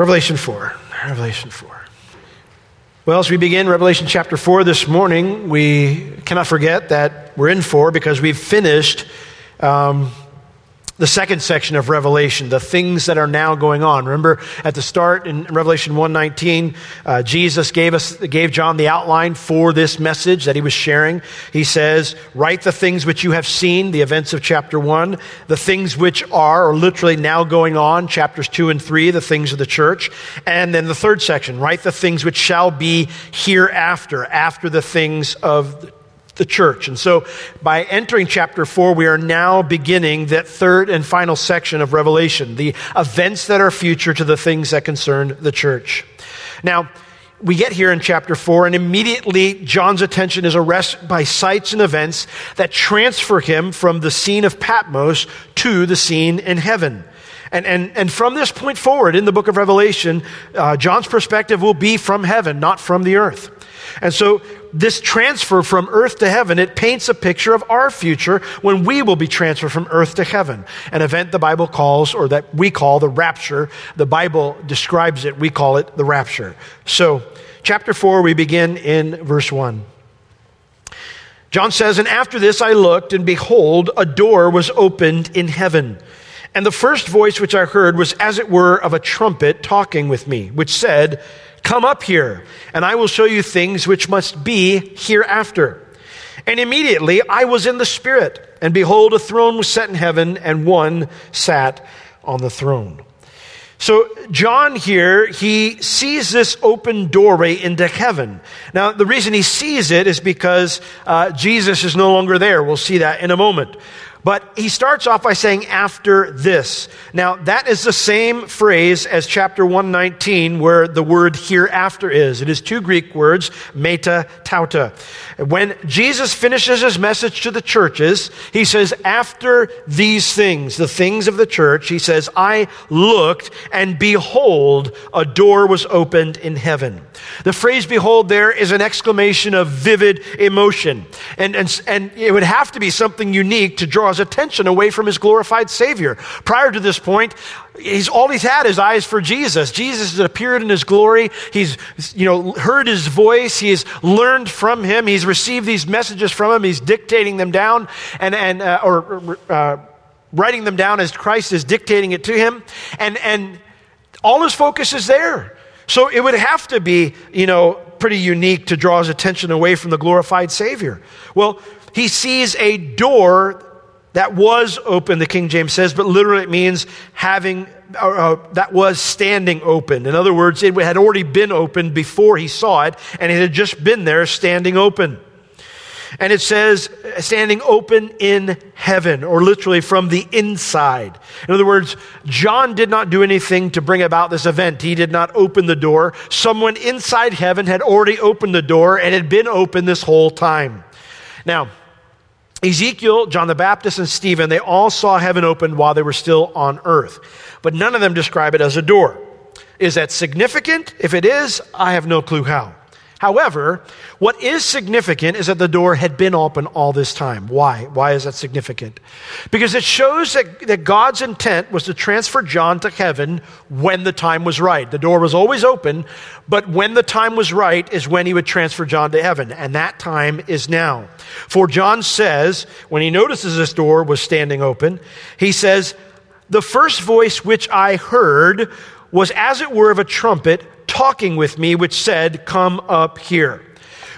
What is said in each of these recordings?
Revelation 4. Revelation 4. Well, as we begin Revelation chapter 4 this morning, we cannot forget that we're in 4 because we've finished um, the second section of Revelation, the things that are now going on. Remember at the start in Revelation 119, uh, Jesus gave us, gave John the outline for this message that he was sharing. He says, write the things which you have seen, the events of chapter one, the things which are, or literally now going on, chapters two and three, the things of the church. And then the third section, write the things which shall be hereafter, after the things of the church. And so by entering chapter 4, we are now beginning that third and final section of Revelation, the events that are future to the things that concern the church. Now, we get here in chapter 4, and immediately John's attention is arrested by sights and events that transfer him from the scene of Patmos to the scene in heaven. And, and, and from this point forward in the book of Revelation, uh, John's perspective will be from heaven, not from the earth. And so this transfer from earth to heaven, it paints a picture of our future when we will be transferred from earth to heaven. An event the Bible calls, or that we call the rapture. The Bible describes it, we call it the rapture. So, chapter 4, we begin in verse 1. John says, And after this I looked, and behold, a door was opened in heaven. And the first voice which I heard was as it were of a trumpet talking with me, which said, Come up here, and I will show you things which must be hereafter. And immediately I was in the Spirit, and behold, a throne was set in heaven, and one sat on the throne. So, John here, he sees this open doorway into heaven. Now, the reason he sees it is because uh, Jesus is no longer there. We'll see that in a moment. But he starts off by saying, after this. Now, that is the same phrase as chapter 119, where the word hereafter is. It is two Greek words, meta, tauta. When Jesus finishes his message to the churches, he says, after these things, the things of the church, he says, I looked and behold, a door was opened in heaven. The phrase behold there is an exclamation of vivid emotion. And, and, and it would have to be something unique to draw his attention away from his glorified Savior. Prior to this point, he's all he's had is eyes for Jesus. Jesus has appeared in his glory. He's, you know, heard his voice. He's learned from him. He's received these messages from him. He's dictating them down and, and, uh, or, uh, writing them down as Christ is dictating it to him. And, and all his focus is there. So it would have to be, you know, pretty unique to draw his attention away from the glorified Savior. Well, he sees a door that was open, the King James says, but literally it means having, uh, that was standing open. In other words, it had already been open before he saw it, and it had just been there standing open. And it says, standing open in heaven, or literally from the inside. In other words, John did not do anything to bring about this event. He did not open the door. Someone inside heaven had already opened the door and had been open this whole time. Now, Ezekiel, John the Baptist, and Stephen, they all saw heaven opened while they were still on earth. But none of them describe it as a door. Is that significant? If it is, I have no clue how. However, what is significant is that the door had been open all this time. Why? Why is that significant? Because it shows that, that God's intent was to transfer John to heaven when the time was right. The door was always open, but when the time was right is when he would transfer John to heaven. And that time is now. For John says, when he notices this door was standing open, he says, The first voice which I heard was as it were of a trumpet talking with me, which said, Come up here.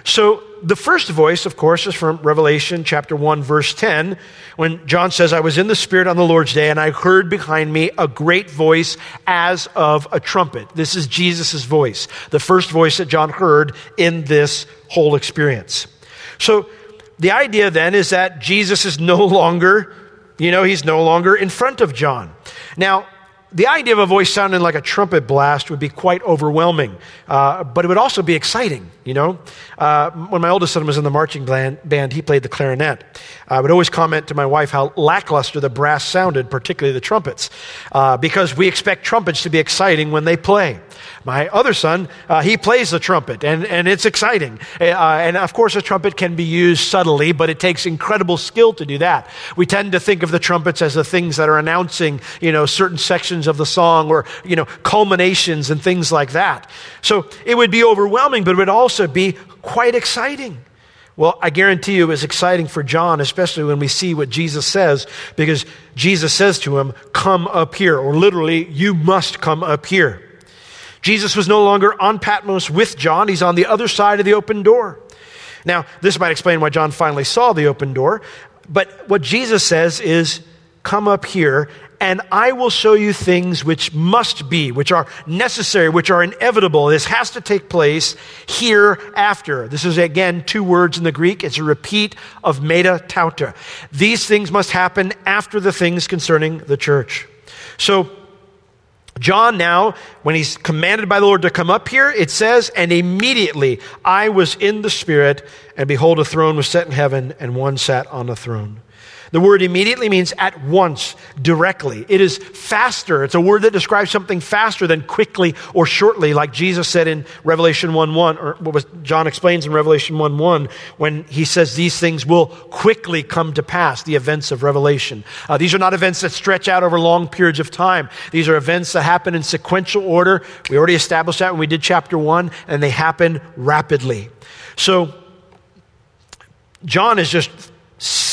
So the first voice, of course, is from Revelation chapter 1, verse 10, when John says, I was in the Spirit on the Lord's day, and I heard behind me a great voice as of a trumpet. This is Jesus' voice, the first voice that John heard in this whole experience. So the idea then is that Jesus is no longer, you know, he's no longer in front of John. Now, the idea of a voice sounding like a trumpet blast would be quite overwhelming, uh, but it would also be exciting, you know? Uh, when my oldest son was in the marching band, he played the clarinet. I would always comment to my wife how lackluster the brass sounded, particularly the trumpets, uh, because we expect trumpets to be exciting when they play. My other son, uh, he plays the trumpet, and, and it's exciting. Uh, and of course, a trumpet can be used subtly, but it takes incredible skill to do that. We tend to think of the trumpets as the things that are announcing, you know, certain sections of the song or, you know, culminations and things like that. So it would be overwhelming, but it would also be quite exciting. Well, I guarantee you it was exciting for John, especially when we see what Jesus says, because Jesus says to him, Come up here, or literally, you must come up here. Jesus was no longer on Patmos with John, he's on the other side of the open door. Now, this might explain why John finally saw the open door, but what Jesus says is, Come up here and I will show you things which must be, which are necessary, which are inevitable. This has to take place hereafter. This is again two words in the Greek. It's a repeat of meta tauta. These things must happen after the things concerning the church. So, John now, when he's commanded by the Lord to come up here, it says, And immediately I was in the Spirit, and behold, a throne was set in heaven, and one sat on the throne. The word immediately means at once, directly. It is faster. It's a word that describes something faster than quickly or shortly, like Jesus said in Revelation 1 1, or what was John explains in Revelation 1 1, when he says these things will quickly come to pass, the events of Revelation. Uh, these are not events that stretch out over long periods of time. These are events that happen in sequential order. We already established that when we did chapter 1, and they happen rapidly. So, John is just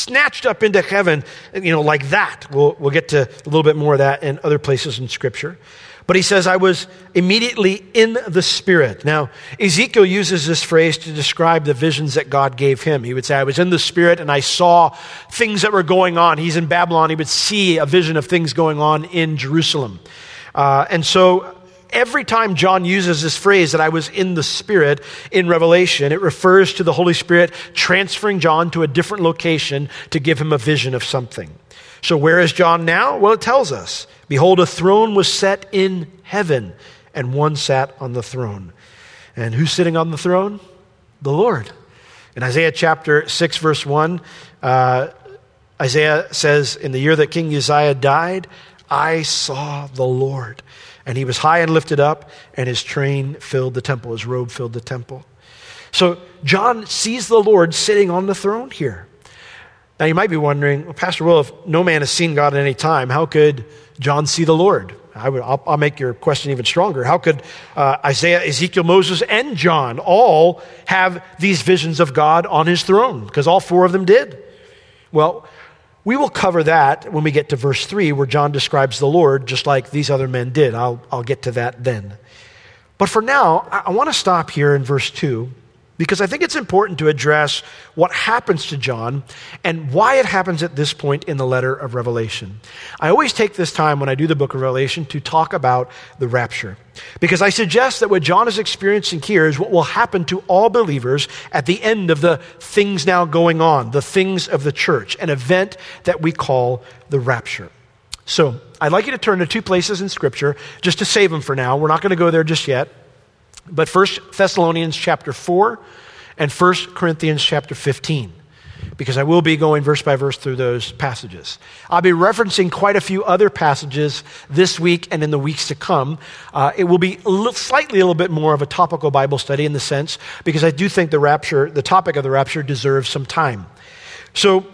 snatched up into heaven, you know, like that. We'll, we'll get to a little bit more of that in other places in Scripture. But he says, I was immediately in the Spirit. Now, Ezekiel uses this phrase to describe the visions that God gave him. He would say, I was in the Spirit and I saw things that were going on. He's in Babylon. He would see a vision of things going on in Jerusalem. Uh, and so every time John uses this phrase that I was in the Spirit in Revelation, it refers to the Holy Spirit transferring John to a different location to give him a vision of something. So, where is John now? Well, it tells us Behold, a throne was set in heaven, and one sat on the throne. And who's sitting on the throne? The Lord. In Isaiah chapter 6, verse 1, uh, Isaiah says, In the year that King Uzziah died, I saw the Lord and he was high and lifted up, and his train filled the temple, his robe filled the temple. So John sees the Lord sitting on the throne here. Now you might be wondering, well, Pastor Will, if no man has seen God at any time, how could John see the Lord? I would, I'll, I'll make your question even stronger. How could uh, Isaiah, Ezekiel, Moses, and John all have these visions of God on his throne? Because all four of them did. Well, we will cover that when we get to verse 3, where John describes the Lord just like these other men did. I'll, I'll get to that then. But for now, I, I want to stop here in verse 2 because I think it's important to address what happens to John and why it happens at this point in the letter of Revelation. I always take this time when I do the book of Revelation to talk about the rapture. Because I suggest that what John is experiencing here is what will happen to all believers at the end of the things now going on, the things of the church, an event that we call the rapture. So I'd like you to turn to two places in Scripture just to save them for now. We're not going to go there just yet. But 1 Thessalonians chapter 4 and 1 Corinthians chapter 15 because I will be going verse by verse through those passages. I'll be referencing quite a few other passages this week and in the weeks to come. Uh, it will be slightly a little bit more of a topical Bible study in the sense because I do think the rapture, the topic of the rapture, deserves some time. So,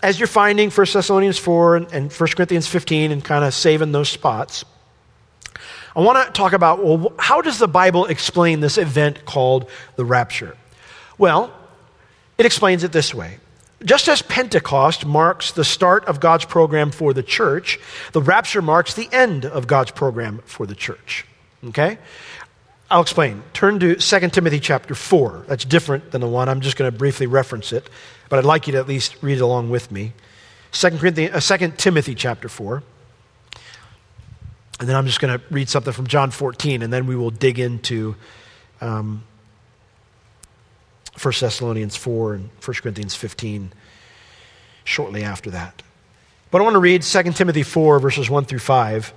as you're finding 1 Thessalonians 4 and, and 1 Corinthians 15 and kind of saving those spots, I want to talk about well, how does the Bible explain this event called the rapture? Well, it explains it this way. Just as Pentecost marks the start of God's program for the church, the rapture marks the end of God's program for the church. Okay? I'll explain. Turn to 2 Timothy chapter 4. That's different than the one. I'm just going to briefly reference it, but I'd like you to at least read it along with me. 2, Corinthians, uh, 2 Timothy chapter 4. And then I'm just going to read something from John 14, and then we will dig into um, 1 Thessalonians 4 and 1 Corinthians 15 shortly after that. But I want to read 2 Timothy 4, verses 1 through 5.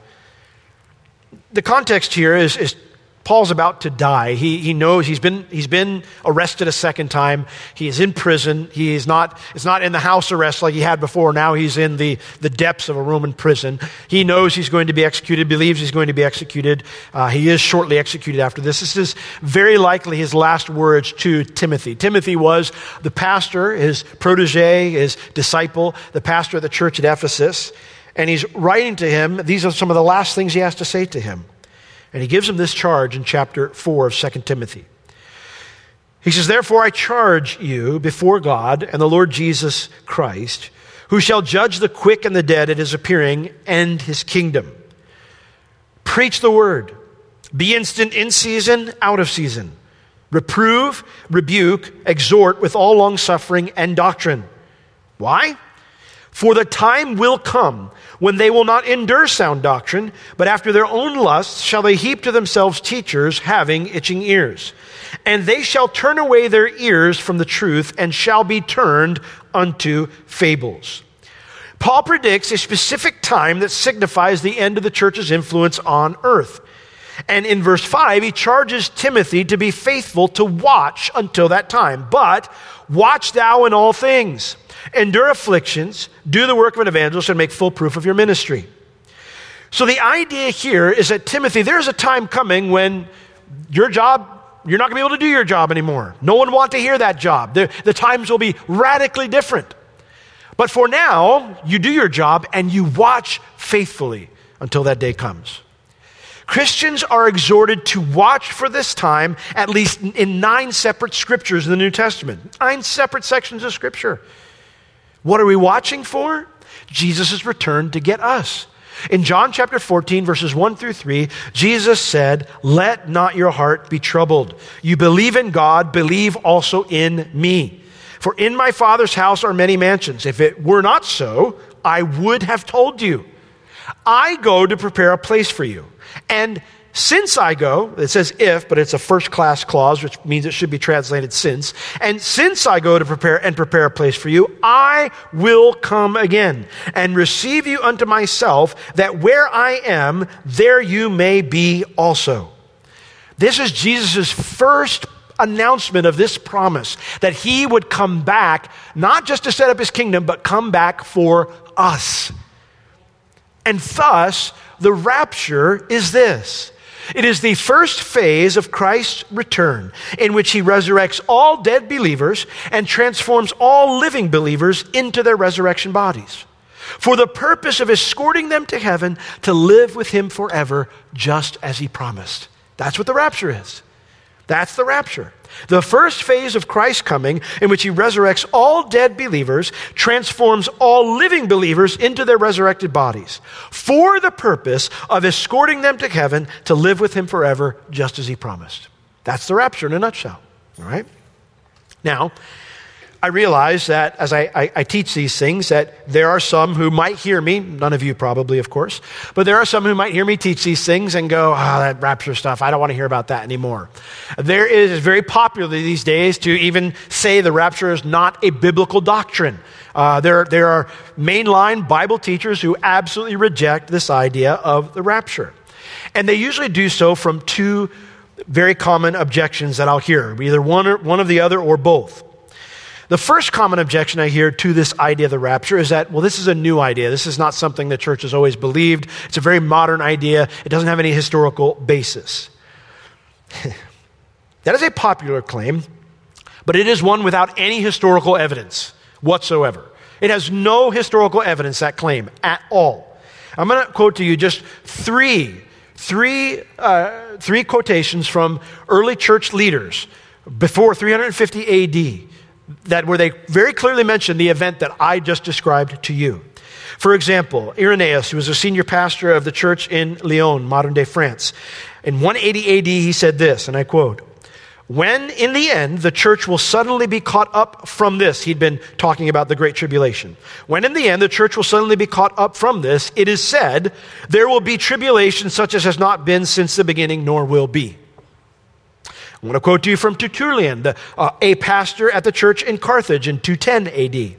The context here is, is Paul's about to die. He, he knows he's been, he's been arrested a second time. He is in prison. He is not, it's not in the house arrest like he had before. Now he's in the, the depths of a Roman prison. He knows he's going to be executed, believes he's going to be executed. Uh, he is shortly executed after this. This is very likely his last words to Timothy. Timothy was the pastor, his protege, his disciple, the pastor of the church at Ephesus. And he's writing to him. These are some of the last things he has to say to him. And he gives him this charge in chapter 4 of 2 Timothy. He says, Therefore I charge you before God and the Lord Jesus Christ, who shall judge the quick and the dead at his appearing and his kingdom. Preach the word. Be instant in season, out of season. Reprove, rebuke, exhort with all longsuffering and doctrine. Why? For the time will come when they will not endure sound doctrine, but after their own lusts shall they heap to themselves teachers having itching ears. And they shall turn away their ears from the truth and shall be turned unto fables. Paul predicts a specific time that signifies the end of the church's influence on earth. And in verse 5, he charges Timothy to be faithful to watch until that time. But watch thou in all things endure afflictions, do the work of an evangelist, and make full proof of your ministry. So the idea here is that Timothy, there's a time coming when your job, you're not going to be able to do your job anymore. No one want to hear that job. The, the times will be radically different. But for now, you do your job and you watch faithfully until that day comes. Christians are exhorted to watch for this time, at least in nine separate scriptures in the New Testament. Nine separate sections of scripture. What are we watching for? Jesus' return to get us. In John chapter 14, verses 1 through 3, Jesus said, Let not your heart be troubled. You believe in God, believe also in me. For in my Father's house are many mansions. If it were not so, I would have told you. I go to prepare a place for you. And since I go, it says if, but it's a first class clause, which means it should be translated since. And since I go to prepare and prepare a place for you, I will come again and receive you unto myself, that where I am, there you may be also. This is Jesus' first announcement of this promise that he would come back, not just to set up his kingdom, but come back for us. And thus, the rapture is this it is the first phase of Christ's return in which he resurrects all dead believers and transforms all living believers into their resurrection bodies for the purpose of escorting them to heaven to live with him forever, just as he promised. That's what the rapture is. That's the rapture. The first phase of Christ's coming, in which he resurrects all dead believers, transforms all living believers into their resurrected bodies for the purpose of escorting them to heaven to live with him forever, just as he promised. That's the rapture in a nutshell. All right? Now, I realize that as I, I, I, teach these things, that there are some who might hear me, none of you probably, of course, but there are some who might hear me teach these things and go, ah, oh, that rapture stuff, I don't want to hear about that anymore. There is very popular these days to even say the rapture is not a biblical doctrine. Uh, there, there are mainline Bible teachers who absolutely reject this idea of the rapture. And they usually do so from two very common objections that I'll hear, either one, or, one of the other or both. The first common objection I hear to this idea of the rapture is that, well, this is a new idea. This is not something the church has always believed. It's a very modern idea. It doesn't have any historical basis. that is a popular claim, but it is one without any historical evidence whatsoever. It has no historical evidence, that claim, at all. I'm going to quote to you just three, three, uh, three quotations from early church leaders before 350 AD that where they very clearly mention the event that I just described to you. For example, Irenaeus, who was a senior pastor of the church in Lyon, modern day France, in 180 AD, he said this, and I quote, when in the end the church will suddenly be caught up from this, he'd been talking about the Great Tribulation. When in the end the church will suddenly be caught up from this, it is said, there will be tribulation such as has not been since the beginning, nor will be. I want to quote to you from Tertullian, the, uh, a pastor at the church in Carthage in 210 AD.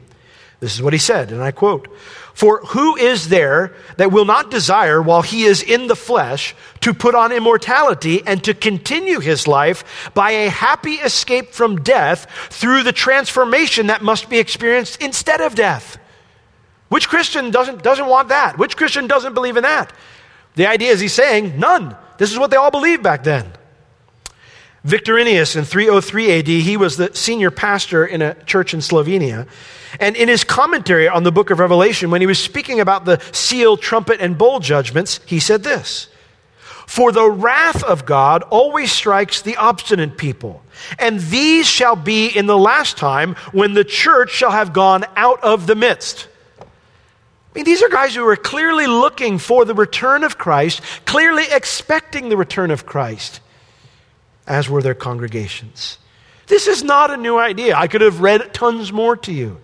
This is what he said, and I quote For who is there that will not desire, while he is in the flesh, to put on immortality and to continue his life by a happy escape from death through the transformation that must be experienced instead of death? Which Christian doesn't, doesn't want that? Which Christian doesn't believe in that? The idea is he's saying, none. This is what they all believed back then. Victorinus in 303 AD, he was the senior pastor in a church in Slovenia. And in his commentary on the book of Revelation, when he was speaking about the seal, trumpet, and bowl judgments, he said this For the wrath of God always strikes the obstinate people, and these shall be in the last time when the church shall have gone out of the midst. I mean, these are guys who are clearly looking for the return of Christ, clearly expecting the return of Christ as were their congregations. This is not a new idea. I could have read tons more to you.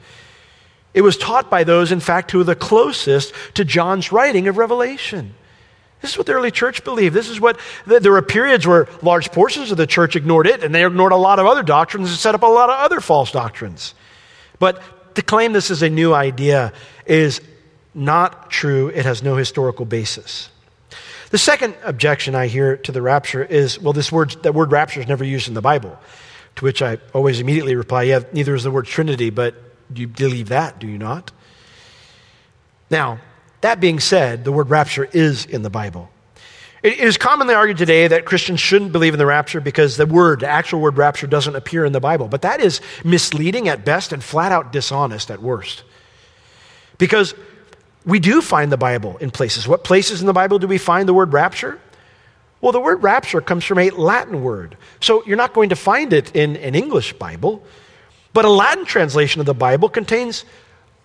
It was taught by those, in fact, who are the closest to John's writing of Revelation. This is what the early church believed. This is what there were periods where large portions of the church ignored it, and they ignored a lot of other doctrines and set up a lot of other false doctrines. But to claim this is a new idea is not true. It has no historical basis. The second objection I hear to the rapture is well, this word, that word rapture is never used in the Bible. To which I always immediately reply, yeah, neither is the word Trinity, but you believe that, do you not? Now, that being said, the word rapture is in the Bible. It is commonly argued today that Christians shouldn't believe in the rapture because the word, the actual word rapture, doesn't appear in the Bible. But that is misleading at best and flat out dishonest at worst. Because we do find the Bible in places. What places in the Bible do we find the word rapture? Well, the word rapture comes from a Latin word. So you're not going to find it in an English Bible. But a Latin translation of the Bible contains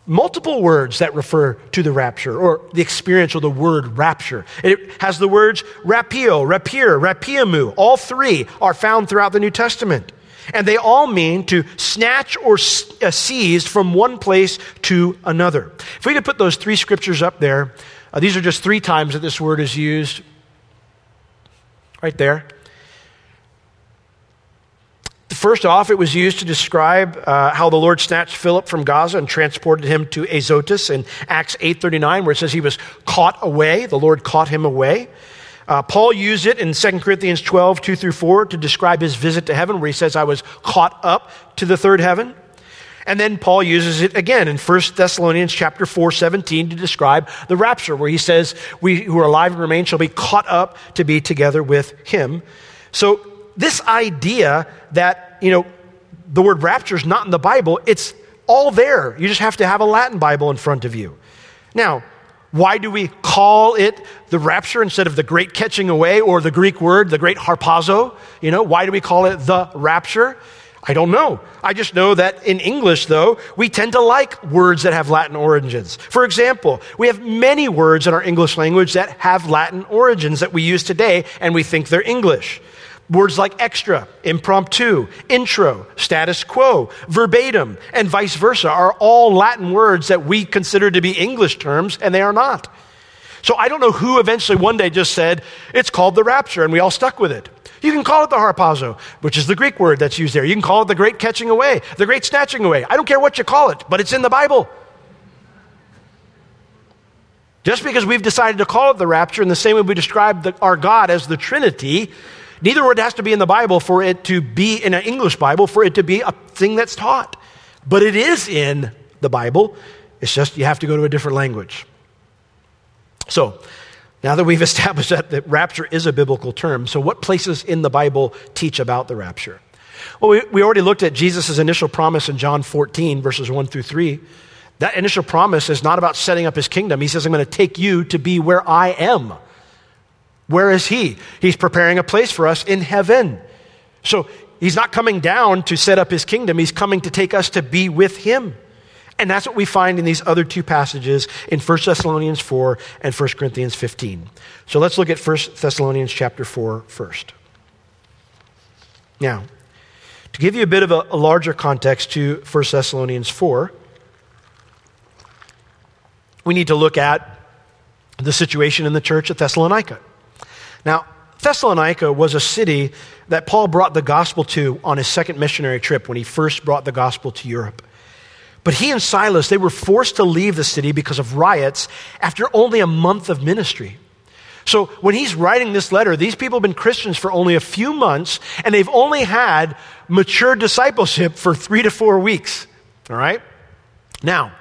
multiple words that refer to the rapture or the experience of the word rapture. It has the words rapio, rapir, rapiamu. All three are found throughout the New Testament. And they all mean to snatch or uh, seize from one place to another. If we could put those three scriptures up there, uh, these are just three times that this word is used. Right there. First off, it was used to describe uh, how the Lord snatched Philip from Gaza and transported him to Azotus in Acts 8.39, where it says he was caught away. The Lord caught him away. Uh, Paul used it in 2 Corinthians 12, 2 through 4, to describe his visit to heaven, where he says, I was caught up to the third heaven. And then Paul uses it again in 1 Thessalonians chapter 4, 17 to describe the rapture, where he says, We who are alive and remain shall be caught up to be together with him. So this idea that, you know, the word rapture is not in the Bible, it's all there. You just have to have a Latin Bible in front of you. Now, why do we call it the rapture instead of the great catching away or the Greek word, the great harpazo? You know, why do we call it the rapture? I don't know. I just know that in English, though, we tend to like words that have Latin origins. For example, we have many words in our English language that have Latin origins that we use today, and we think they're English. Words like extra, impromptu, intro, status quo, verbatim, and vice versa are all Latin words that we consider to be English terms, and they are not. So I don't know who eventually one day just said, it's called the rapture, and we all stuck with it. You can call it the harpazo, which is the Greek word that's used there. You can call it the great catching away, the great snatching away. I don't care what you call it, but it's in the Bible. Just because we've decided to call it the rapture in the same way we describe the, our God as the Trinity, Neither word has to be in the Bible for it to be in an English Bible, for it to be a thing that's taught. But it is in the Bible. It's just you have to go to a different language. So, now that we've established that the rapture is a biblical term, so what places in the Bible teach about the rapture? Well, we, we already looked at Jesus' initial promise in John 14, verses 1 through 3. That initial promise is not about setting up his kingdom. He says, I'm going to take you to be where I am. Where is he? He's preparing a place for us in heaven. So he's not coming down to set up his kingdom, he's coming to take us to be with him. And that's what we find in these other two passages in 1 Thessalonians 4 and 1 Corinthians 15. So let's look at 1 Thessalonians chapter 4 first. Now, to give you a bit of a, a larger context to 1 Thessalonians 4, we need to look at the situation in the church at Thessalonica. Now, Thessalonica was a city that Paul brought the gospel to on his second missionary trip when he first brought the gospel to Europe. But he and Silas, they were forced to leave the city because of riots after only a month of ministry. So when he's writing this letter, these people have been Christians for only a few months, and they've only had mature discipleship for three to four weeks. All right? Now,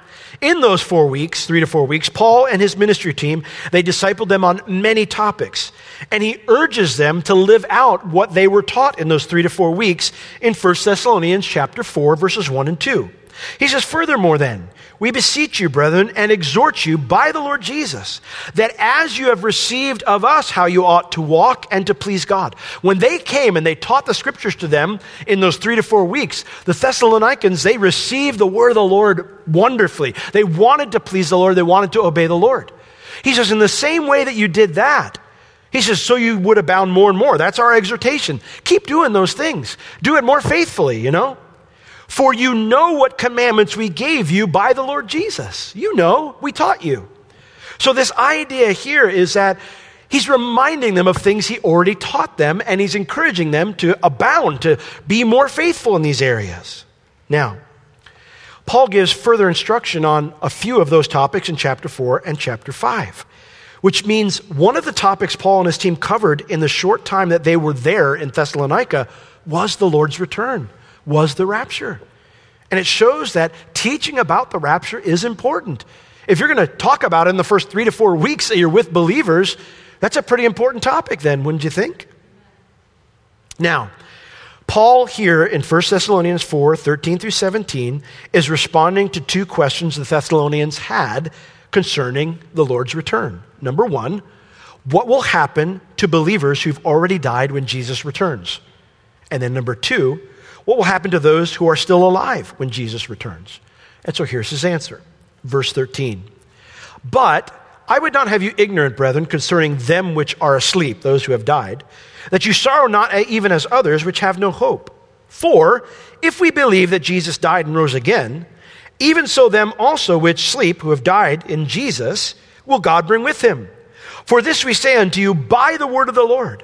in those four weeks, three to four weeks, Paul and his ministry team, they discipled them on many topics. And he urges them to live out what they were taught in those three to four weeks in 1 Thessalonians chapter 4, verses 1 and 2. He says, Furthermore, then, we beseech you, brethren, and exhort you by the Lord Jesus, that as you have received of us how you ought to walk and to please God. When they came and they taught the scriptures to them in those three to four weeks, the Thessalonians, they received the word of the Lord wonderfully. They wanted to please the Lord, they wanted to obey the Lord. He says, In the same way that you did that, he says, so you would abound more and more. That's our exhortation. Keep doing those things. Do it more faithfully, you know? For you know what commandments we gave you by the Lord Jesus. You know, we taught you. So, this idea here is that he's reminding them of things he already taught them, and he's encouraging them to abound, to be more faithful in these areas. Now, Paul gives further instruction on a few of those topics in chapter 4 and chapter 5, which means one of the topics Paul and his team covered in the short time that they were there in Thessalonica was the Lord's return was the rapture. And it shows that teaching about the rapture is important. If you're going to talk about it in the first three to four weeks that you're with believers, that's a pretty important topic, then, wouldn't you think? Now, Paul here in 1 Thessalonians 4 13 through 17 is responding to two questions the Thessalonians had concerning the Lord's return. Number one, what will happen to believers who've already died when Jesus returns? And then number two, what will happen to those who are still alive when Jesus returns? And so here's his answer. Verse 13. But I would not have you ignorant, brethren, concerning them which are asleep, those who have died, that you sorrow not eh, even as others which have no hope. For if we believe that Jesus died and rose again, even so them also which sleep, who have died in Jesus, will God bring with him. For this we say unto you by the word of the Lord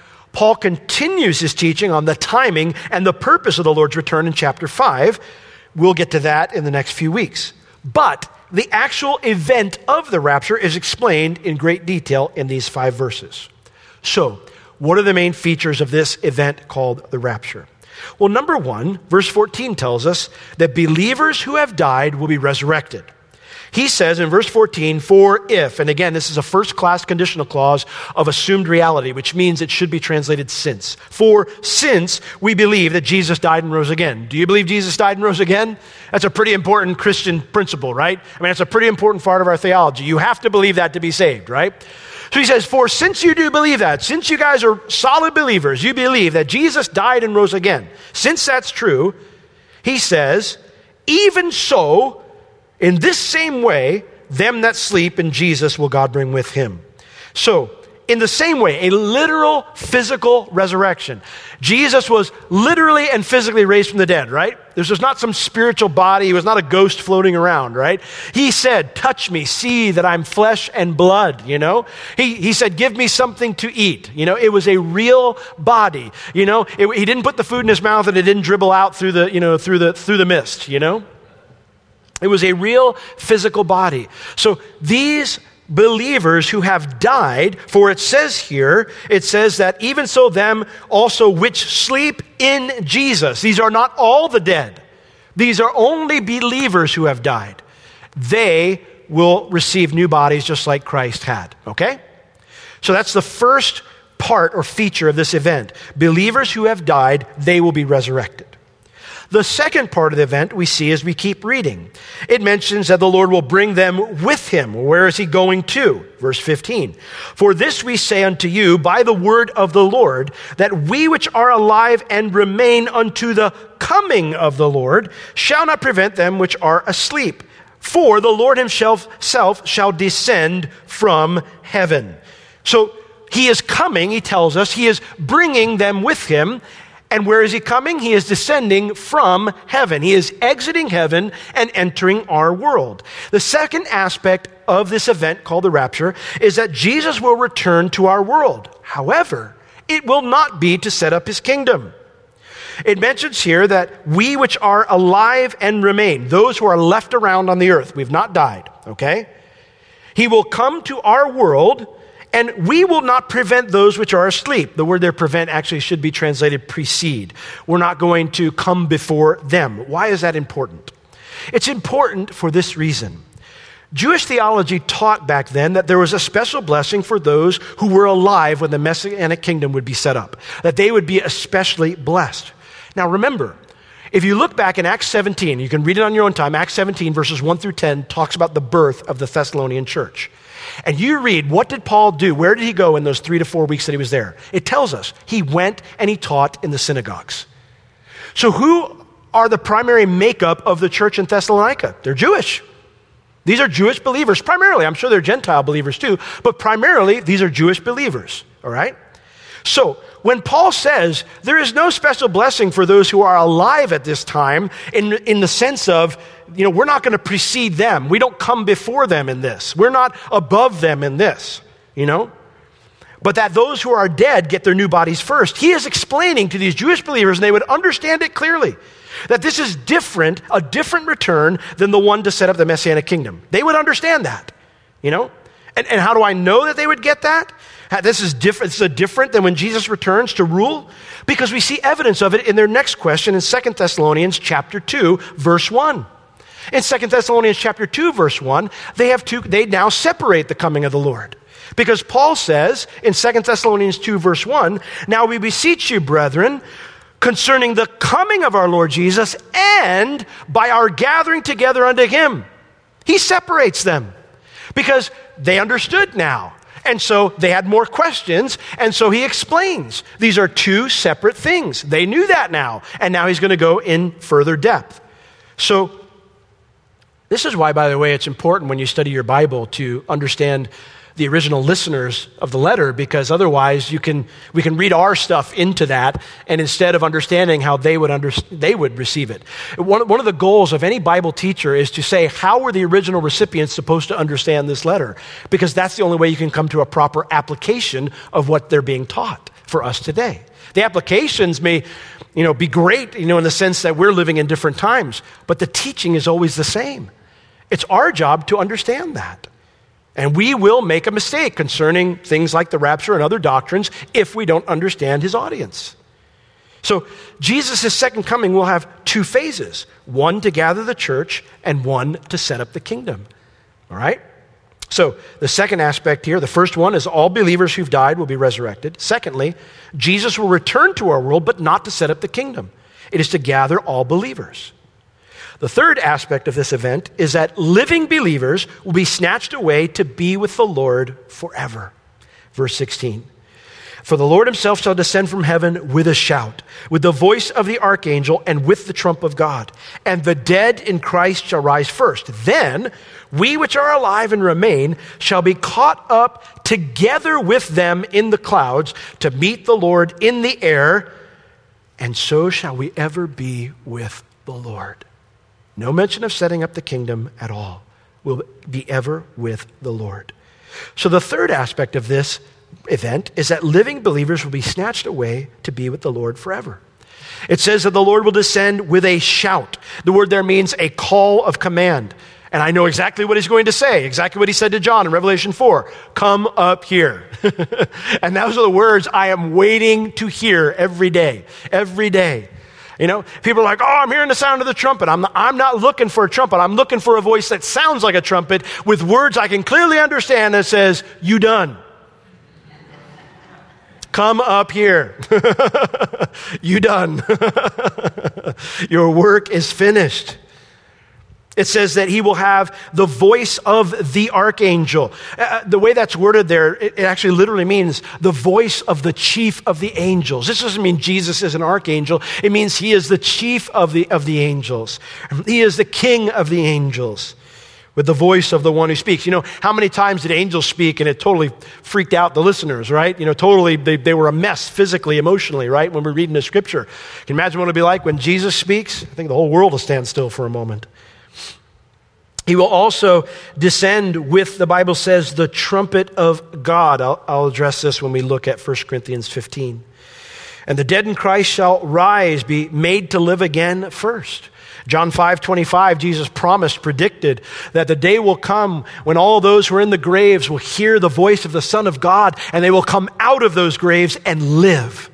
Paul continues his teaching on the timing and the purpose of the Lord's return in chapter 5. We'll get to that in the next few weeks. But the actual event of the rapture is explained in great detail in these five verses. So, what are the main features of this event called the rapture? Well, number one, verse 14 tells us that believers who have died will be resurrected. He says in verse 14, for if, and again, this is a first class conditional clause of assumed reality, which means it should be translated since. For since we believe that Jesus died and rose again. Do you believe Jesus died and rose again? That's a pretty important Christian principle, right? I mean, it's a pretty important part of our theology. You have to believe that to be saved, right? So he says, For since you do believe that, since you guys are solid believers, you believe that Jesus died and rose again, since that's true, he says, even so, in this same way, them that sleep in Jesus will God bring with him. So, in the same way, a literal physical resurrection. Jesus was literally and physically raised from the dead, right? This was not some spiritual body. He was not a ghost floating around, right? He said, Touch me, see that I'm flesh and blood, you know? He, he said, Give me something to eat. You know, it was a real body. You know, it, he didn't put the food in his mouth and it didn't dribble out through the, you know, through the, through the mist, you know? It was a real physical body. So these believers who have died, for it says here, it says that even so, them also which sleep in Jesus. These are not all the dead, these are only believers who have died. They will receive new bodies just like Christ had. Okay? So that's the first part or feature of this event. Believers who have died, they will be resurrected. The second part of the event we see as we keep reading. It mentions that the Lord will bring them with him. Where is he going to? Verse 15. For this we say unto you by the word of the Lord, that we which are alive and remain unto the coming of the Lord shall not prevent them which are asleep. For the Lord himself self shall descend from heaven. So he is coming, he tells us. He is bringing them with him. And where is he coming? He is descending from heaven. He is exiting heaven and entering our world. The second aspect of this event called the rapture is that Jesus will return to our world. However, it will not be to set up his kingdom. It mentions here that we which are alive and remain, those who are left around on the earth, we've not died, okay? He will come to our world and we will not prevent those which are asleep. The word there, prevent, actually should be translated precede. We're not going to come before them. Why is that important? It's important for this reason. Jewish theology taught back then that there was a special blessing for those who were alive when the Messianic kingdom would be set up, that they would be especially blessed. Now remember, if you look back in Acts 17, you can read it on your own time. Acts 17, verses 1 through 10, talks about the birth of the Thessalonian church. And you read, what did Paul do? Where did he go in those three to four weeks that he was there? It tells us he went and he taught in the synagogues. So, who are the primary makeup of the church in Thessalonica? They're Jewish. These are Jewish believers, primarily. I'm sure they're Gentile believers too, but primarily these are Jewish believers, all right? So, when Paul says there is no special blessing for those who are alive at this time, in, in the sense of, you know, we're not going to precede them. We don't come before them in this. We're not above them in this, you know? But that those who are dead get their new bodies first. He is explaining to these Jewish believers, and they would understand it clearly, that this is different, a different return than the one to set up the Messianic kingdom. They would understand that, you know? And, and how do I know that they would get that? This is different. This is different than when Jesus returns to rule because we see evidence of it in their next question in Second Thessalonians chapter 2 verse 1. In 2 Thessalonians chapter 2 verse 1, they have two they now separate the coming of the Lord. Because Paul says in 2 Thessalonians 2 verse 1, now we beseech you brethren concerning the coming of our Lord Jesus and by our gathering together unto him. He separates them because they understood now. And so they had more questions, and so he explains these are two separate things. They knew that now, and now he's going to go in further depth. So, this is why, by the way, it's important when you study your Bible to understand the original listeners of the letter because otherwise you can, we can read our stuff into that and instead of understanding how they would, under, they would receive it. One, one of the goals of any Bible teacher is to say, how were the original recipients supposed to understand this letter? Because that's the only way you can come to a proper application of what they're being taught for us today. The applications may, you know, be great, you know, in the sense that we're living in different times, but the teaching is always the same. It's our job to understand that. And we will make a mistake concerning things like the rapture and other doctrines if we don't understand his audience. So, Jesus' second coming will have two phases one to gather the church, and one to set up the kingdom. All right? So, the second aspect here, the first one is all believers who've died will be resurrected. Secondly, Jesus will return to our world, but not to set up the kingdom, it is to gather all believers. The third aspect of this event is that living believers will be snatched away to be with the Lord forever. Verse 16. For the Lord himself shall descend from heaven with a shout, with the voice of the archangel, and with the trump of God. And the dead in Christ shall rise first. Then we which are alive and remain shall be caught up together with them in the clouds to meet the Lord in the air. And so shall we ever be with the Lord. No mention of setting up the kingdom at all. Will be ever with the Lord. So, the third aspect of this event is that living believers will be snatched away to be with the Lord forever. It says that the Lord will descend with a shout. The word there means a call of command. And I know exactly what he's going to say, exactly what he said to John in Revelation 4 Come up here. and those are the words I am waiting to hear every day, every day. You know, people are like, oh, I'm hearing the sound of the trumpet. I'm not, I'm not looking for a trumpet. I'm looking for a voice that sounds like a trumpet with words I can clearly understand that says, You done. Come up here. you done. Your work is finished. It says that he will have the voice of the archangel. Uh, uh, the way that's worded there, it, it, actually literally means the voice of the chief of the angels. This doesn't mean Jesus is an archangel. It means he is the chief of the, of the angels. He is the king of the angels. with the voice of the one who speaks. You know, how many times did angels speak and it totally freaked out the listeners, right? You know, totally, they, they were a mess physically, emotionally, right? When we're reading the scripture. Can you imagine what it'll be like when Jesus speaks? I think the whole world will stand still for a moment. He will also descend with, the Bible says, the trumpet of God. I'll, I'll address this when we look at 1 Corinthians 15. And the dead in Christ shall rise, be made to live again first. John 5 25, Jesus promised, predicted that the day will come when all those who are in the graves will hear the voice of the Son of God and they will come out of those graves and live.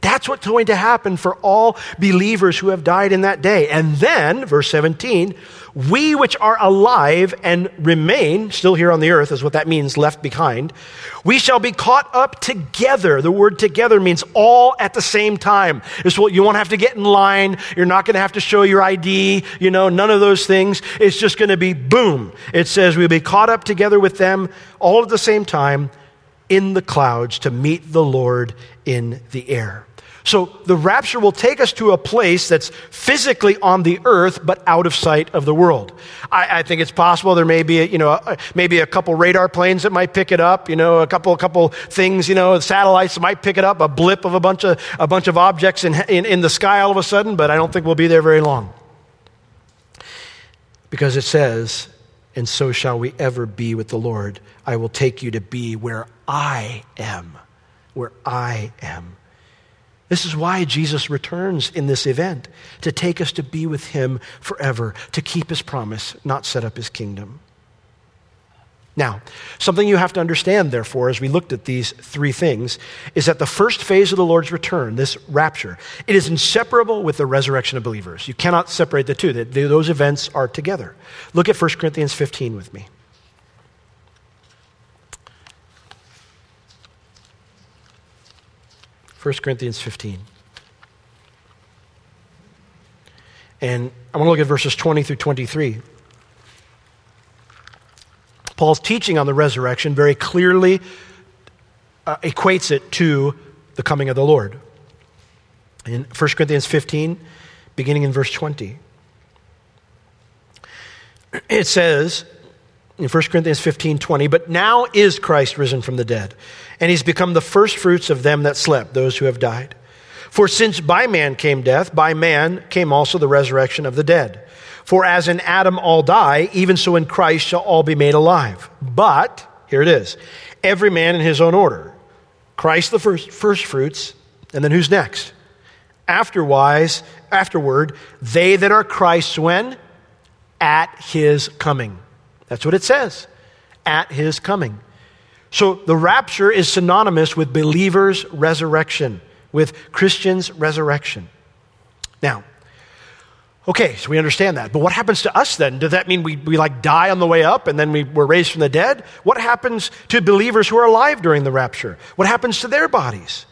That's what's going to happen for all believers who have died in that day. And then, verse 17, we which are alive and remain, still here on the earth is what that means, left behind, we shall be caught up together. The word together means all at the same time. It's what you won't have to get in line. You're not going to have to show your ID, you know, none of those things. It's just going to be boom. It says we'll be caught up together with them all at the same time in the clouds to meet the Lord in the air. So the rapture will take us to a place that's physically on the earth, but out of sight of the world. I, I think it's possible there may be, a, you know, a, maybe a couple radar planes that might pick it up, you know, a couple, a couple things, you know, satellites might pick it up, a blip of a bunch of, a bunch of objects in, in, in the sky all of a sudden, but I don't think we'll be there very long. Because it says, and so shall we ever be with the Lord. I will take you to be where I am, where I am. This is why Jesus returns in this event to take us to be with him forever, to keep his promise, not set up his kingdom. Now, something you have to understand, therefore, as we looked at these three things, is that the first phase of the Lord's return, this rapture, it is inseparable with the resurrection of believers. You cannot separate the two, those events are together. Look at 1 Corinthians 15 with me. 1 Corinthians 15. And I want to look at verses 20 through 23. Paul's teaching on the resurrection very clearly uh, equates it to the coming of the Lord. In 1 Corinthians 15, beginning in verse 20, it says, in 1 Corinthians 15 20, but now is Christ risen from the dead, and he's become the first fruits of them that slept, those who have died. For since by man came death, by man came also the resurrection of the dead. For as in Adam all die, even so in Christ shall all be made alive. But, here it is, every man in his own order. Christ the first, first fruits, and then who's next? Afterwise, afterward, they that are Christ's when? At his coming. That's what it says at his coming. So the rapture is synonymous with believers' resurrection, with Christians' resurrection. Now, okay, so we understand that. But what happens to us then? Does that mean we, we like die on the way up and then we, we're raised from the dead? What happens to believers who are alive during the rapture? What happens to their bodies?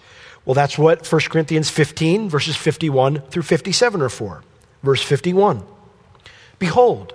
Well, that's what 1 Corinthians 15, verses 51 through 57 are for. Verse 51 Behold,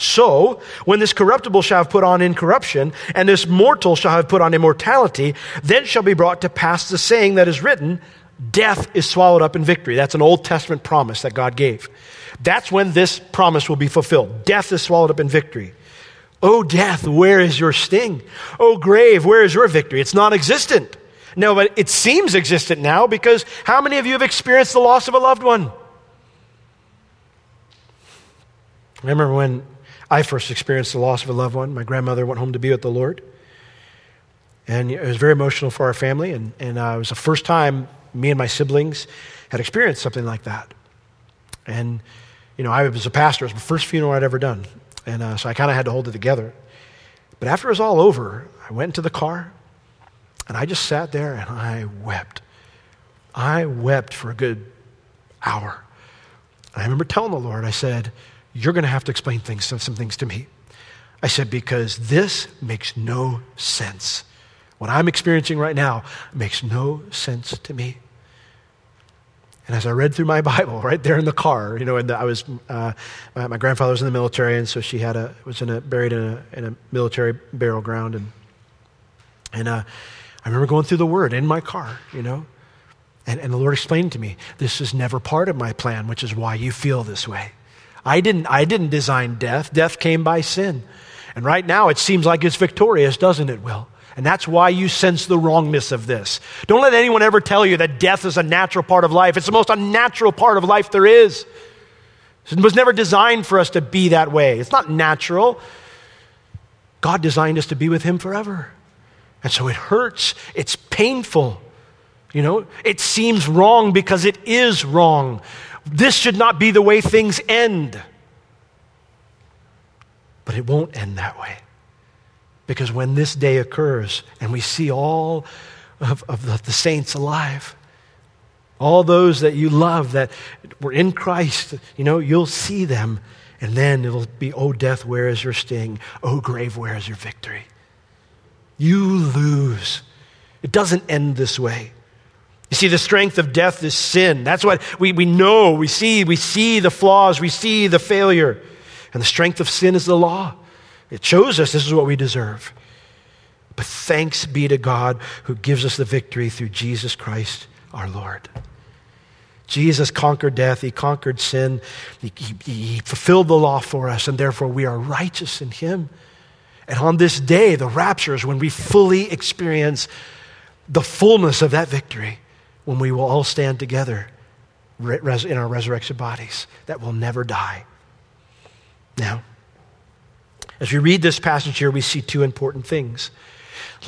So, when this corruptible shall have put on incorruption, and this mortal shall have put on immortality, then shall be brought to pass the saying that is written, Death is swallowed up in victory. That's an Old Testament promise that God gave. That's when this promise will be fulfilled. Death is swallowed up in victory. Oh, death, where is your sting? Oh, grave, where is your victory? It's non existent. No, but it seems existent now because how many of you have experienced the loss of a loved one? Remember when I first experienced the loss of a loved one. My grandmother went home to be with the Lord. And it was very emotional for our family. And, and uh, it was the first time me and my siblings had experienced something like that. And, you know, I was a pastor. It was the first funeral I'd ever done. And uh, so I kind of had to hold it together. But after it was all over, I went into the car and I just sat there and I wept. I wept for a good hour. I remember telling the Lord, I said, you're going to have to explain things, some, some things to me. I said, because this makes no sense. What I'm experiencing right now makes no sense to me. And as I read through my Bible, right there in the car, you know, and I was, uh, my, my, grandfather was in the military, and so she had a was in a buried in a in a military burial ground, and and uh, I remember going through the Word in my car, you know, and, and the Lord explained to me, this is never part of my plan, which is why you feel this way. I didn't I didn't design death. Death came by sin, and right now it seems like it's victorious, doesn't it, Will? And that's why you sense the wrongness of this. Don't let anyone ever tell you that death is a natural part of life. It's the most unnatural part of life there is. It was never designed for us to be that way. It's not natural. God designed us to be with Him forever. And so it hurts, it's painful. You know, it seems wrong because it is wrong. This should not be the way things end. But it won't end that way. Because when this day occurs and we see all of, of the, the saints alive, all those that you love that were in Christ, you know, you'll see them. And then it'll be, Oh, death, where is your sting? Oh, grave, where is your victory? You lose. It doesn't end this way. You see, the strength of death is sin. That's what we, we know. We see, we see the flaws, we see the failure. And the strength of sin is the law. It shows us this is what we deserve. But thanks be to God who gives us the victory through Jesus Christ our Lord. Jesus conquered death, He conquered sin, He, he, he fulfilled the law for us, and therefore we are righteous in Him. And on this day, the rapture is when we fully experience the fullness of that victory, when we will all stand together in our resurrection bodies that will never die. Now, as we read this passage here, we see two important things.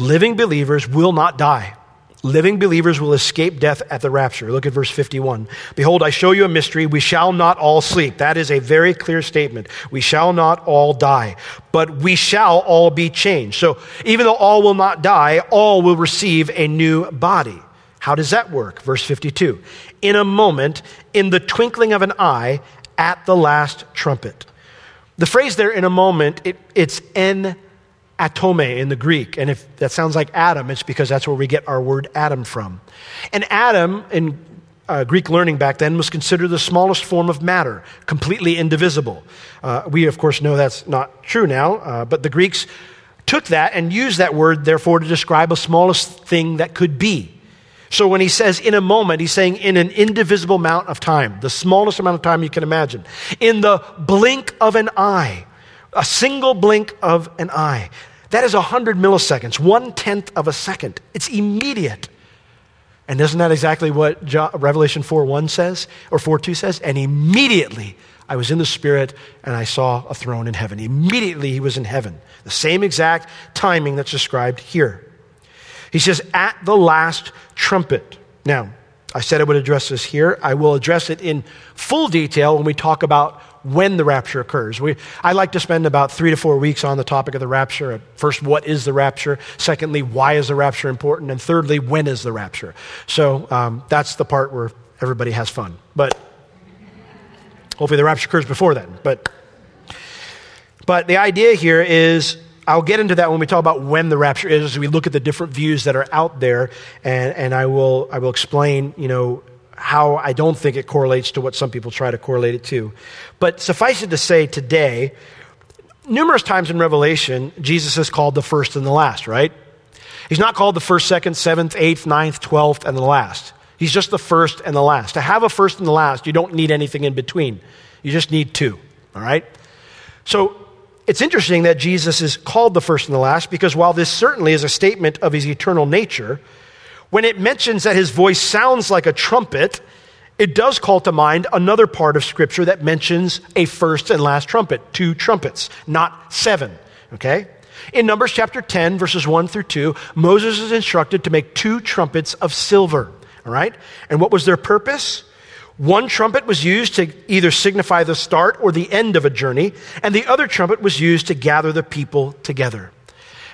Living believers will not die. Living believers will escape death at the rapture. Look at verse 51. Behold, I show you a mystery. We shall not all sleep. That is a very clear statement. We shall not all die, but we shall all be changed. So even though all will not die, all will receive a new body. How does that work? Verse 52. In a moment, in the twinkling of an eye, at the last trumpet. The phrase there in a moment, it, it's en atome in the Greek. And if that sounds like atom, it's because that's where we get our word atom from. And atom, in uh, Greek learning back then, was considered the smallest form of matter, completely indivisible. Uh, we, of course, know that's not true now, uh, but the Greeks took that and used that word, therefore, to describe the smallest thing that could be. So when he says in a moment, he's saying in an indivisible amount of time, the smallest amount of time you can imagine. In the blink of an eye, a single blink of an eye. That is 100 milliseconds, one tenth of a second. It's immediate. And isn't that exactly what Revelation 4 1 says, or 4 2 says? And immediately I was in the Spirit and I saw a throne in heaven. Immediately he was in heaven. The same exact timing that's described here. He says, at the last trumpet. Now, I said I would address this here. I will address it in full detail when we talk about when the rapture occurs. We, I like to spend about three to four weeks on the topic of the rapture. First, what is the rapture? Secondly, why is the rapture important? And thirdly, when is the rapture? So um, that's the part where everybody has fun. But hopefully the rapture occurs before then. But, but the idea here is I'll get into that when we talk about when the rapture is, as we look at the different views that are out there, and, and I, will, I will explain, you know, how I don't think it correlates to what some people try to correlate it to. But suffice it to say, today, numerous times in Revelation, Jesus is called the first and the last, right? He's not called the first, second, seventh, eighth, ninth, twelfth, and the last. He's just the first and the last. To have a first and the last, you don't need anything in between. You just need two, all right? So it's interesting that Jesus is called the first and the last because while this certainly is a statement of his eternal nature, when it mentions that his voice sounds like a trumpet, it does call to mind another part of Scripture that mentions a first and last trumpet, two trumpets, not seven. Okay? In Numbers chapter 10, verses 1 through 2, Moses is instructed to make two trumpets of silver. All right? And what was their purpose? One trumpet was used to either signify the start or the end of a journey, and the other trumpet was used to gather the people together.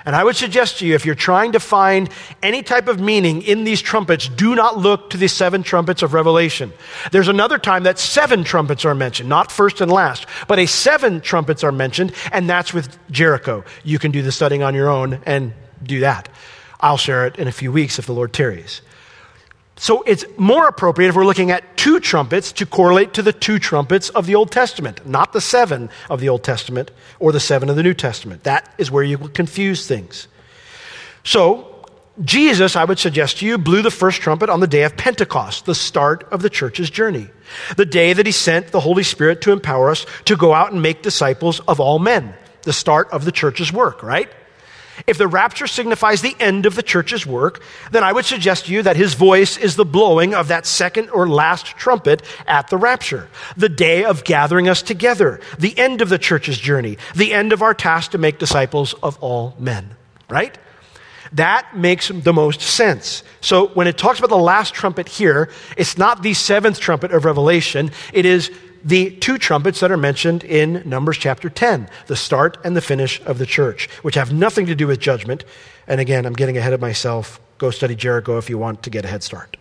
And I would suggest to you, if you're trying to find any type of meaning in these trumpets, do not look to the seven trumpets of Revelation. There's another time that seven trumpets are mentioned, not first and last, but a seven trumpets are mentioned, and that's with Jericho. You can do the studying on your own and do that. I'll share it in a few weeks if the Lord tarries. So it's more appropriate if we're looking at two trumpets to correlate to the two trumpets of the Old Testament, not the seven of the Old Testament or the seven of the New Testament. That is where you will confuse things. So, Jesus, I would suggest to you, blew the first trumpet on the day of Pentecost, the start of the church's journey. The day that he sent the Holy Spirit to empower us to go out and make disciples of all men. The start of the church's work, right? If the rapture signifies the end of the church's work, then I would suggest to you that his voice is the blowing of that second or last trumpet at the rapture, the day of gathering us together, the end of the church's journey, the end of our task to make disciples of all men, right? That makes the most sense. So when it talks about the last trumpet here, it's not the seventh trumpet of Revelation. It is the two trumpets that are mentioned in Numbers chapter 10, the start and the finish of the church, which have nothing to do with judgment. And again, I'm getting ahead of myself. Go study Jericho if you want to get a head start.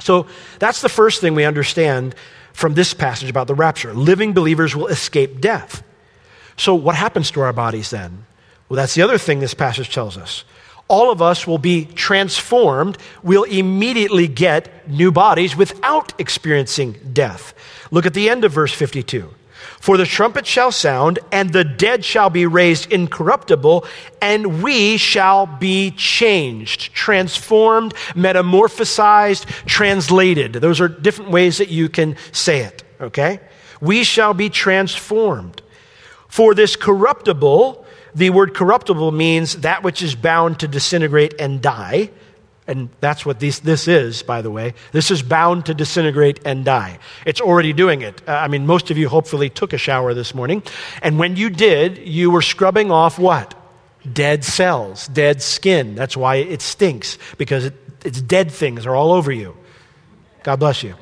So that's the first thing we understand from this passage about the rapture. Living believers will escape death. So, what happens to our bodies then? Well, that's the other thing this passage tells us. All of us will be transformed. We'll immediately get new bodies without experiencing death. Look at the end of verse 52. For the trumpet shall sound, and the dead shall be raised incorruptible, and we shall be changed, transformed, metamorphosized, translated. Those are different ways that you can say it, okay? We shall be transformed. For this corruptible, the word corruptible means that which is bound to disintegrate and die. And that's what this, this is, by the way. This is bound to disintegrate and die. It's already doing it. Uh, I mean, most of you hopefully took a shower this morning. And when you did, you were scrubbing off what? Dead cells, dead skin. That's why it stinks, because it, it's dead things are all over you. God bless you.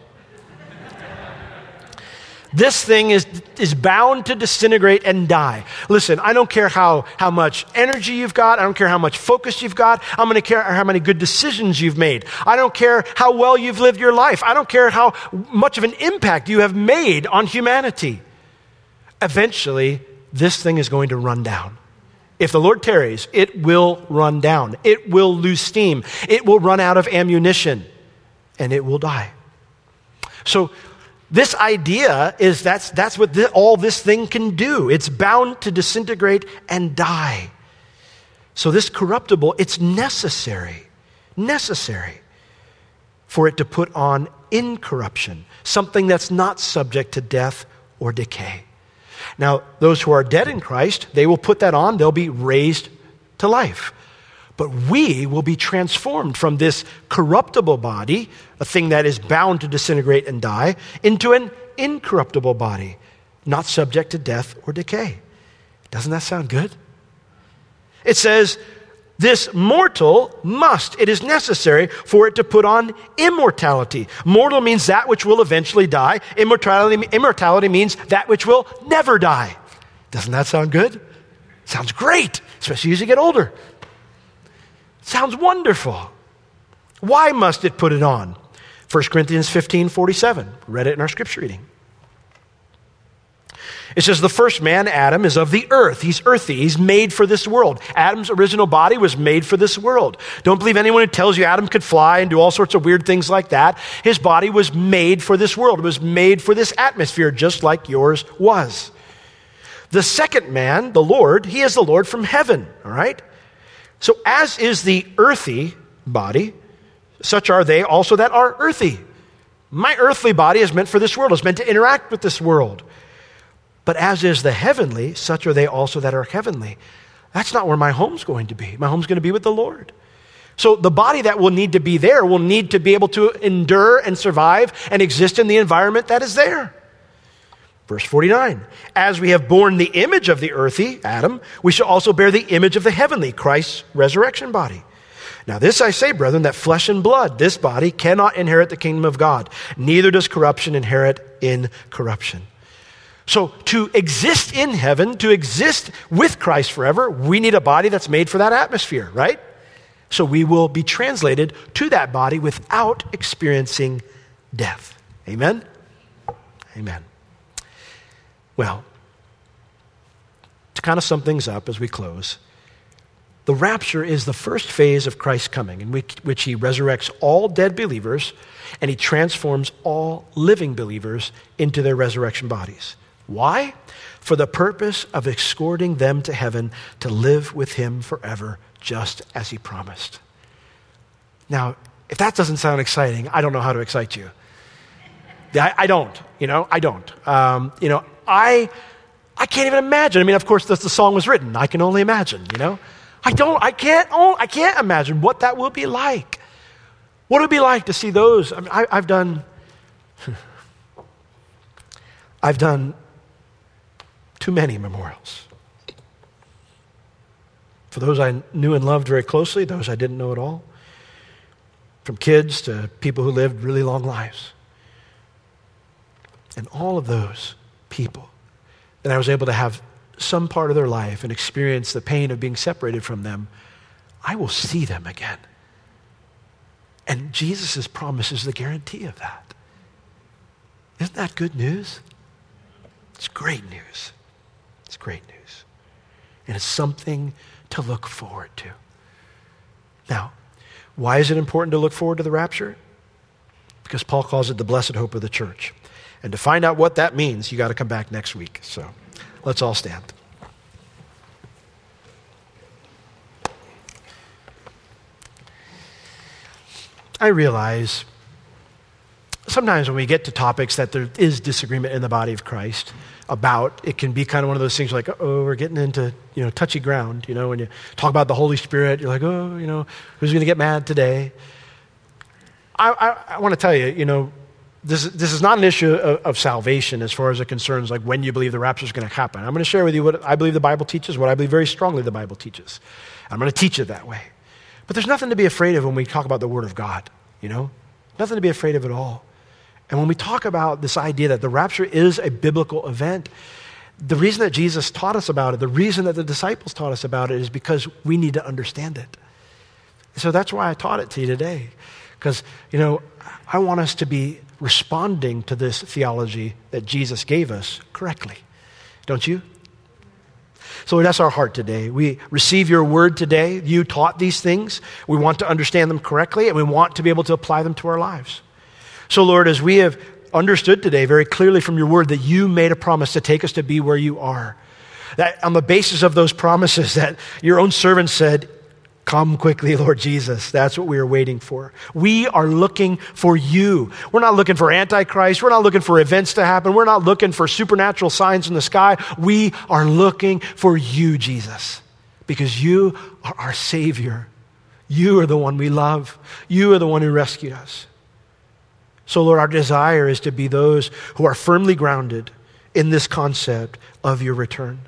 This thing is, is bound to disintegrate and die. Listen, I don't care how, how much energy you've got. I don't care how much focus you've got. I'm going to care how many good decisions you've made. I don't care how well you've lived your life. I don't care how much of an impact you have made on humanity. Eventually, this thing is going to run down. If the Lord tarries, it will run down. It will lose steam. It will run out of ammunition and it will die. So, this idea is that's, that's what all this thing can do. It's bound to disintegrate and die. So, this corruptible, it's necessary, necessary for it to put on incorruption, something that's not subject to death or decay. Now, those who are dead in Christ, they will put that on, they'll be raised to life. But we will be transformed from this corruptible body, a thing that is bound to disintegrate and die, into an incorruptible body, not subject to death or decay. Doesn't that sound good? It says, this mortal must, it is necessary for it to put on immortality. Mortal means that which will eventually die. Immortality, immortality means that which will never die. Doesn't that sound good? Sounds great, especially as you get older. Sounds wonderful. Why must it put it on? 1 Corinthians 15 47. Read it in our scripture reading. It says, The first man, Adam, is of the earth. He's earthy. He's made for this world. Adam's original body was made for this world. Don't believe anyone who tells you Adam could fly and do all sorts of weird things like that. His body was made for this world, it was made for this atmosphere, just like yours was. The second man, the Lord, he is the Lord from heaven, all right? So, as is the earthy body, such are they also that are earthy. My earthly body is meant for this world, it's meant to interact with this world. But as is the heavenly, such are they also that are heavenly. That's not where my home's going to be. My home's going to be with the Lord. So the body that will need to be there will need to be able to endure and survive and exist in the environment that is there. Verse 49 As we have borne the image of the earthy, Adam, we shall also bear the image of the heavenly, Christ's resurrection body. Now, this I say, brethren, that flesh and blood, this body, cannot inherit the kingdom of God, neither does corruption inherit in corruption. So, to exist in heaven, to exist with Christ forever, we need a body that's made for that atmosphere, right? So, we will be translated to that body without experiencing death. Amen? Amen. Well, to kind of sum things up as we close, The rapture is the first phase of Christ's coming, in which, which he resurrects all dead believers and he transforms all living believers into their resurrection bodies. Why? For the purpose of escorting them to heaven to live with him forever, just as he promised. Now, if that doesn't sound exciting, I don't know how to excite you. I, I don't, you know, I don't. Um, you know, I, I can't even imagine. I mean, of course, the, the song was written. I can only imagine, you know. I don't, I can't, I can't imagine what that will be like. What it would be like to see those? I mean, I, I've done, I've done too many memorials. For those I knew and loved very closely, those I didn't know at all, from kids to people who lived really long lives. And all of those people that I was able to have some part of their life and experience the pain of being separated from them, I will see them again. And Jesus' promise is the guarantee of that. Isn't that good news? It's great news. It's great news. And it's something to look forward to. Now, why is it important to look forward to the rapture? Because Paul calls it the blessed hope of the church. And to find out what that means, you got to come back next week. So let's all stand. I realize sometimes when we get to topics that there is disagreement in the body of Christ about, it can be kind of one of those things like, oh, we're getting into you know touchy ground. You know, when you talk about the Holy Spirit, you're like, oh, you know, who's going to get mad today? I, I, I want to tell you, you know, this, this is not an issue of, of, salvation as far as it concerns like when you believe the rapture is going to happen. I'm going to share with you what I believe the Bible teaches, what I believe very strongly the Bible teaches. I'm going to teach it that way. But there's nothing to be afraid of when we talk about the Word of God, you know? Nothing to be afraid of at all. And when we talk about this idea that the rapture is a biblical event, the reason that Jesus taught us about it, the reason that the disciples taught us about it is because we need to understand it. So that's why I taught it to you today. Because, you know, I want us to be responding to this theology that Jesus gave us correctly. Don't you? So that's our heart today. We receive your word today. You taught these things. We want to understand them correctly, and we want to be able to apply them to our lives. So, Lord, as we have understood today very clearly from your word that you made a promise to take us to be where you are, that on the basis of those promises that your own servant said, Come quickly, Lord Jesus. That's what we are waiting for. We are looking for you. We're not looking for Antichrist. We're not looking for events to happen. We're not looking for supernatural signs in the sky. We are looking for you, Jesus, because you are our Savior. You are the one we love. You are the one who rescued us. So, Lord, our desire is to be those who are firmly grounded in this concept of your return.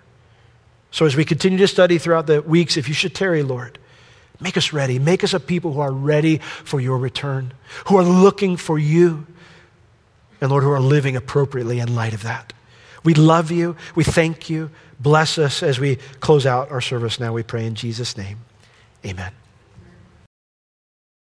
So, as we continue to study throughout the weeks, if you should tarry, Lord, Make us ready. Make us a people who are ready for your return, who are looking for you, and Lord, who are living appropriately in light of that. We love you. We thank you. Bless us as we close out our service now, we pray in Jesus' name. Amen.